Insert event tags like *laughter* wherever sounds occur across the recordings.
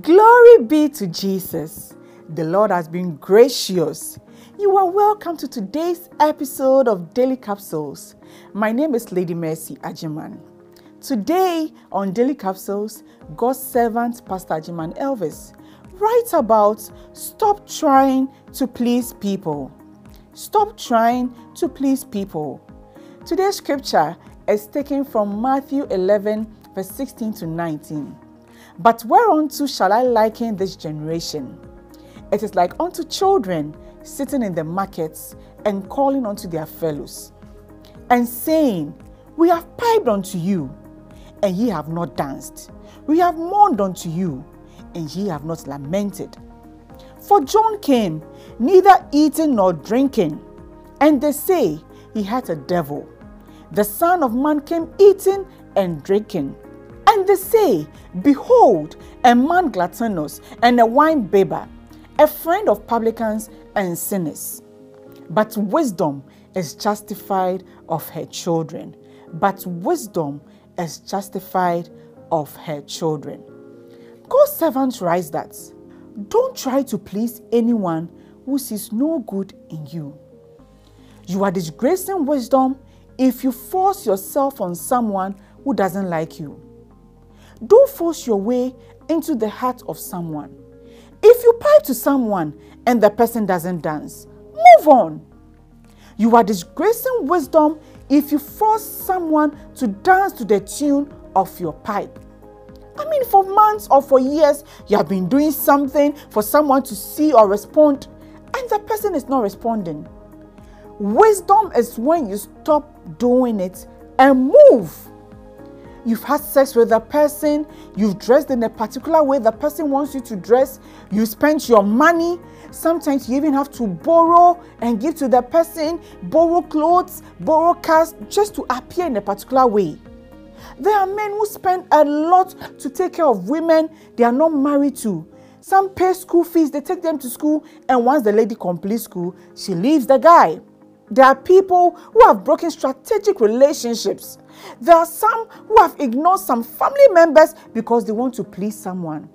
Glory be to Jesus. The Lord has been gracious. You are welcome to today's episode of Daily Capsules. My name is Lady Mercy Agyemang. Today on Daily Capsules, God's servant Pastor Agyemang Elvis writes about stop trying to please people. Stop trying to please people. Today's scripture is taken from Matthew 11, verse 16 to 19. But whereunto shall I liken this generation? It is like unto children sitting in the markets and calling unto their fellows, and saying, We have piped unto you, and ye have not danced. We have mourned unto you, and ye have not lamented. For John came, neither eating nor drinking, and they say he had a devil. The Son of Man came eating and drinking. And they say, Behold, a man gluttonous and a wine bibber, a friend of publicans and sinners. But wisdom is justified of her children. But wisdom is justified of her children. God's servant writes that don't try to please anyone who sees no good in you. You are disgracing wisdom if you force yourself on someone who doesn't like you. Don't force your way into the heart of someone. If you pipe to someone and the person doesn't dance, move on. You are disgracing wisdom if you force someone to dance to the tune of your pipe. I mean, for months or for years, you have been doing something for someone to see or respond, and the person is not responding. Wisdom is when you stop doing it and move you've had sex with a person, you've dressed in a particular way the person wants you to dress, you spent your money. Sometimes you even have to borrow and give to the person, borrow clothes, borrow cars just to appear in a particular way. There are men who spend a lot to take care of women they are not married to. Some pay school fees, they take them to school, and once the lady completes school, she leaves the guy. There are people who have broken strategic relationships. There are some who have ignored some family members because they want to please someone.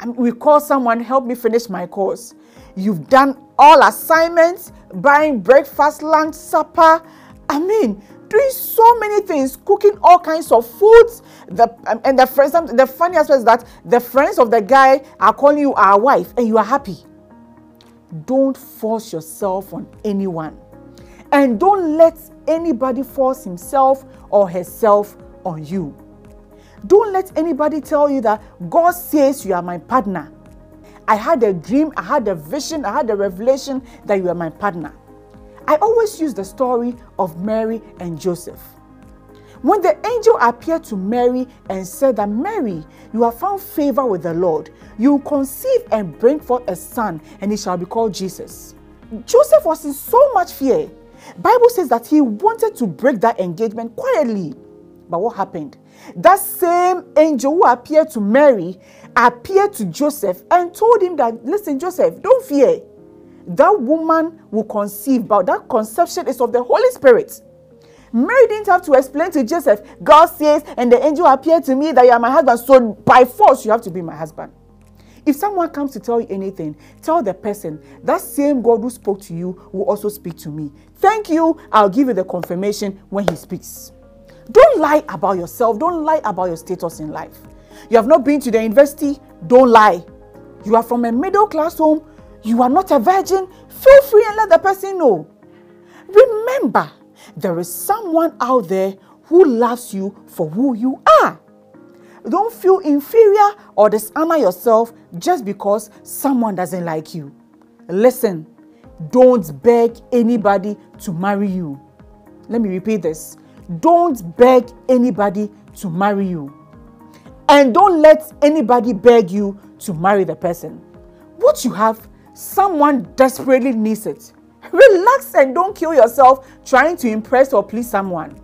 And we call someone, help me finish my course. You've done all assignments, buying breakfast, lunch, supper. I mean, doing so many things, cooking all kinds of foods. The, um, and the friends, the funny aspect is that the friends of the guy are calling you our wife and you are happy. Don't force yourself on anyone. And don't let anybody force himself or herself on you. Don't let anybody tell you that God says you are my partner. I had a dream, I had a vision, I had a revelation that you are my partner. I always use the story of Mary and Joseph. When the angel appeared to Mary and said that Mary, you have found favor with the Lord, you will conceive and bring forth a son, and he shall be called Jesus. Joseph was in so much fear Bible says that he wanted to break that engagement quietly. But what happened? That same angel who appeared to Mary appeared to Joseph and told him that, listen, Joseph, don't fear. That woman will conceive, but that conception is of the Holy Spirit. Mary didn't have to explain to Joseph, God says, and the angel appeared to me that you are my husband. So by force, you have to be my husband. If someone comes to tell you anything, tell the person that same God who spoke to you will also speak to me. Thank you. I'll give you the confirmation when he speaks. Don't lie about yourself. Don't lie about your status in life. You have not been to the university. Don't lie. You are from a middle class home. You are not a virgin. Feel free and let the person know. Remember, there is someone out there who loves you for who you are. Don't feel inferior or dishonor yourself just because someone doesn't like you. Listen, don't beg anybody to marry you. Let me repeat this. Don't beg anybody to marry you. And don't let anybody beg you to marry the person. What you have, someone desperately needs it. Relax and don't kill yourself trying to impress or please someone.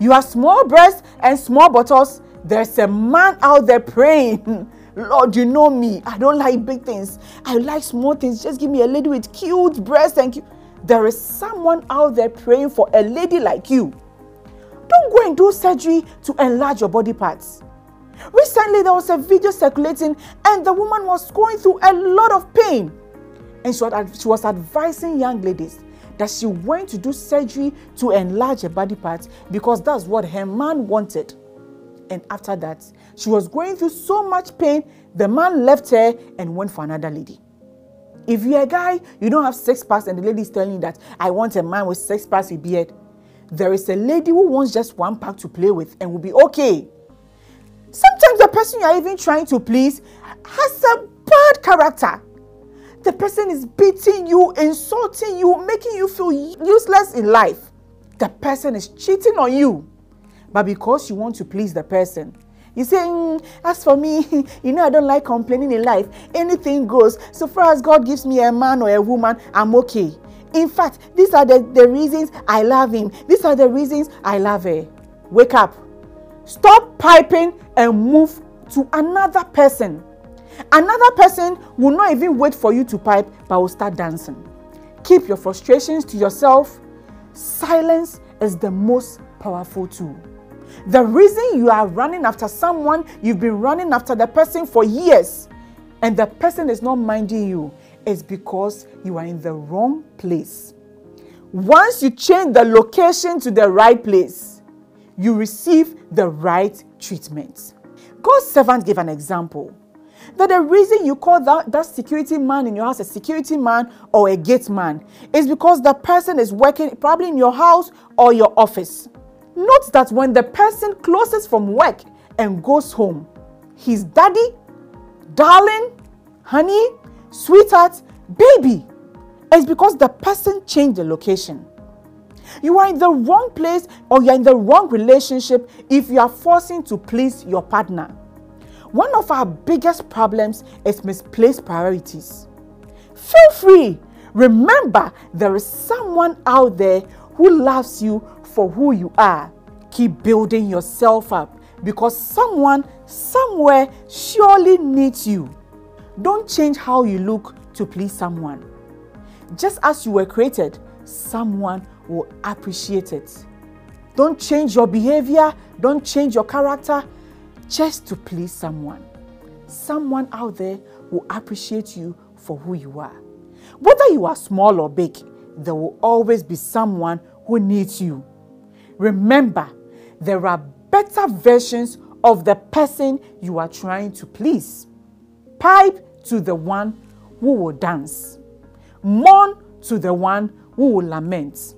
You have small breasts and small buttocks there's a man out there praying. *laughs* Lord, you know me. I don't like big things. I like small things. Just give me a lady with cute breasts Thank you. There is someone out there praying for a lady like you. Don't go and do surgery to enlarge your body parts. Recently, there was a video circulating, and the woman was going through a lot of pain. And she was, she was advising young ladies that she went to do surgery to enlarge her body parts because that's what her man wanted. And after that, she was going through so much pain, the man left her and went for another lady. If you're a guy, you don't have six packs, and the lady is telling you that I want a man with six packs with beard, there is a lady who wants just one pack to play with and will be okay. Sometimes the person you are even trying to please has a bad character. The person is beating you, insulting you, making you feel useless in life. The person is cheating on you. But because you want to please the person, you say, mm, as for me, *laughs* you know, I don't like complaining in life. Anything goes. So far as God gives me a man or a woman, I'm okay. In fact, these are the, the reasons I love him. These are the reasons I love her. Wake up. Stop piping and move to another person. Another person will not even wait for you to pipe, but will start dancing. Keep your frustrations to yourself. Silence is the most powerful tool. The reason you are running after someone, you've been running after the person for years, and the person is not minding you, is because you are in the wrong place. Once you change the location to the right place, you receive the right treatment. God's servant gave an example that the reason you call that, that security man in your house a security man or a gate man is because the person is working probably in your house or your office. Note that when the person closes from work and goes home, his daddy, darling, honey, sweetheart, baby, is because the person changed the location. You are in the wrong place or you're in the wrong relationship if you are forcing to please your partner. One of our biggest problems is misplaced priorities. Feel free. Remember, there is someone out there who loves you for who you are. Keep building yourself up because someone somewhere surely needs you. Don't change how you look to please someone. Just as you were created, someone will appreciate it. Don't change your behavior, don't change your character just to please someone. Someone out there will appreciate you for who you are. Whether you are small or big, there will always be someone who needs you. Remember, there are better versions of the person you are trying to please. Pipe to the one who will dance, mourn to the one who will lament.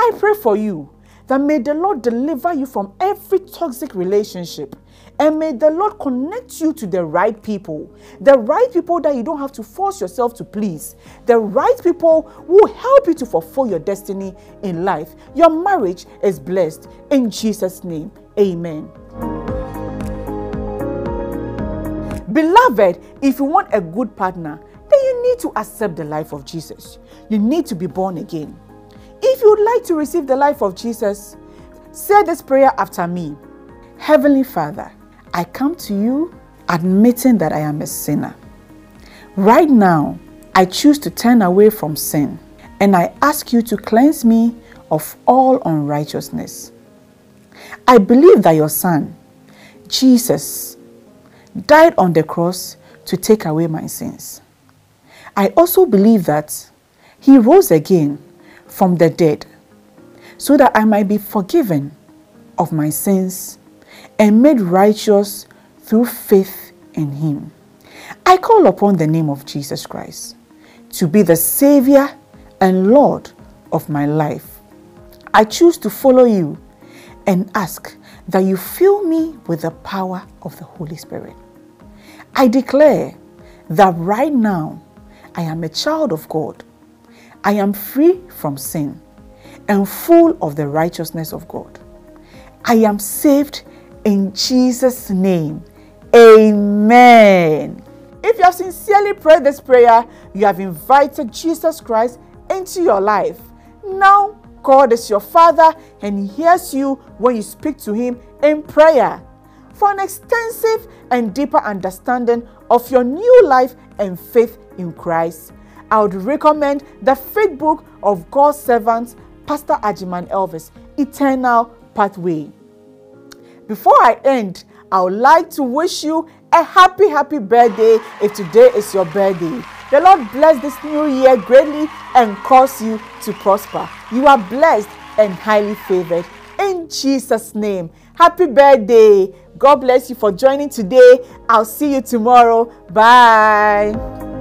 I pray for you that may the Lord deliver you from every toxic relationship and may the Lord connect you to the right people, the right people that you don't have to force yourself to please, the right people who help you to fulfill your destiny in life. Your marriage is blessed in Jesus' name. Amen. Beloved, if you want a good partner, then you need to accept the life of Jesus. You need to be born again. If you would like to receive the life of Jesus, say this prayer after me Heavenly Father, I come to you admitting that I am a sinner. Right now, I choose to turn away from sin and I ask you to cleanse me of all unrighteousness. I believe that your Son, Jesus, died on the cross to take away my sins. I also believe that he rose again from the dead so that I might be forgiven of my sins and made righteous through faith in him. I call upon the name of Jesus Christ to be the Savior and Lord of my life. I choose to follow you and ask that you fill me with the power of the Holy Spirit. I declare that right now I am a child of God. I am free from sin and full of the righteousness of God. I am saved in Jesus' name. Amen. If you have sincerely prayed this prayer, you have invited Jesus Christ into your life. Now, God is your Father and He hears you when you speak to Him in prayer. For an extensive and deeper understanding of your new life and faith in Christ, I would recommend the faith book of God's servant, Pastor Agyemang Elvis, Eternal Pathway. Before I end, I would like to wish you a happy, happy birthday if today is your birthday. The Lord bless this new year greatly and cause you to prosper. You are blessed and highly favored. In Jesus' name, happy birthday. God bless you for joining today. I'll see you tomorrow. Bye.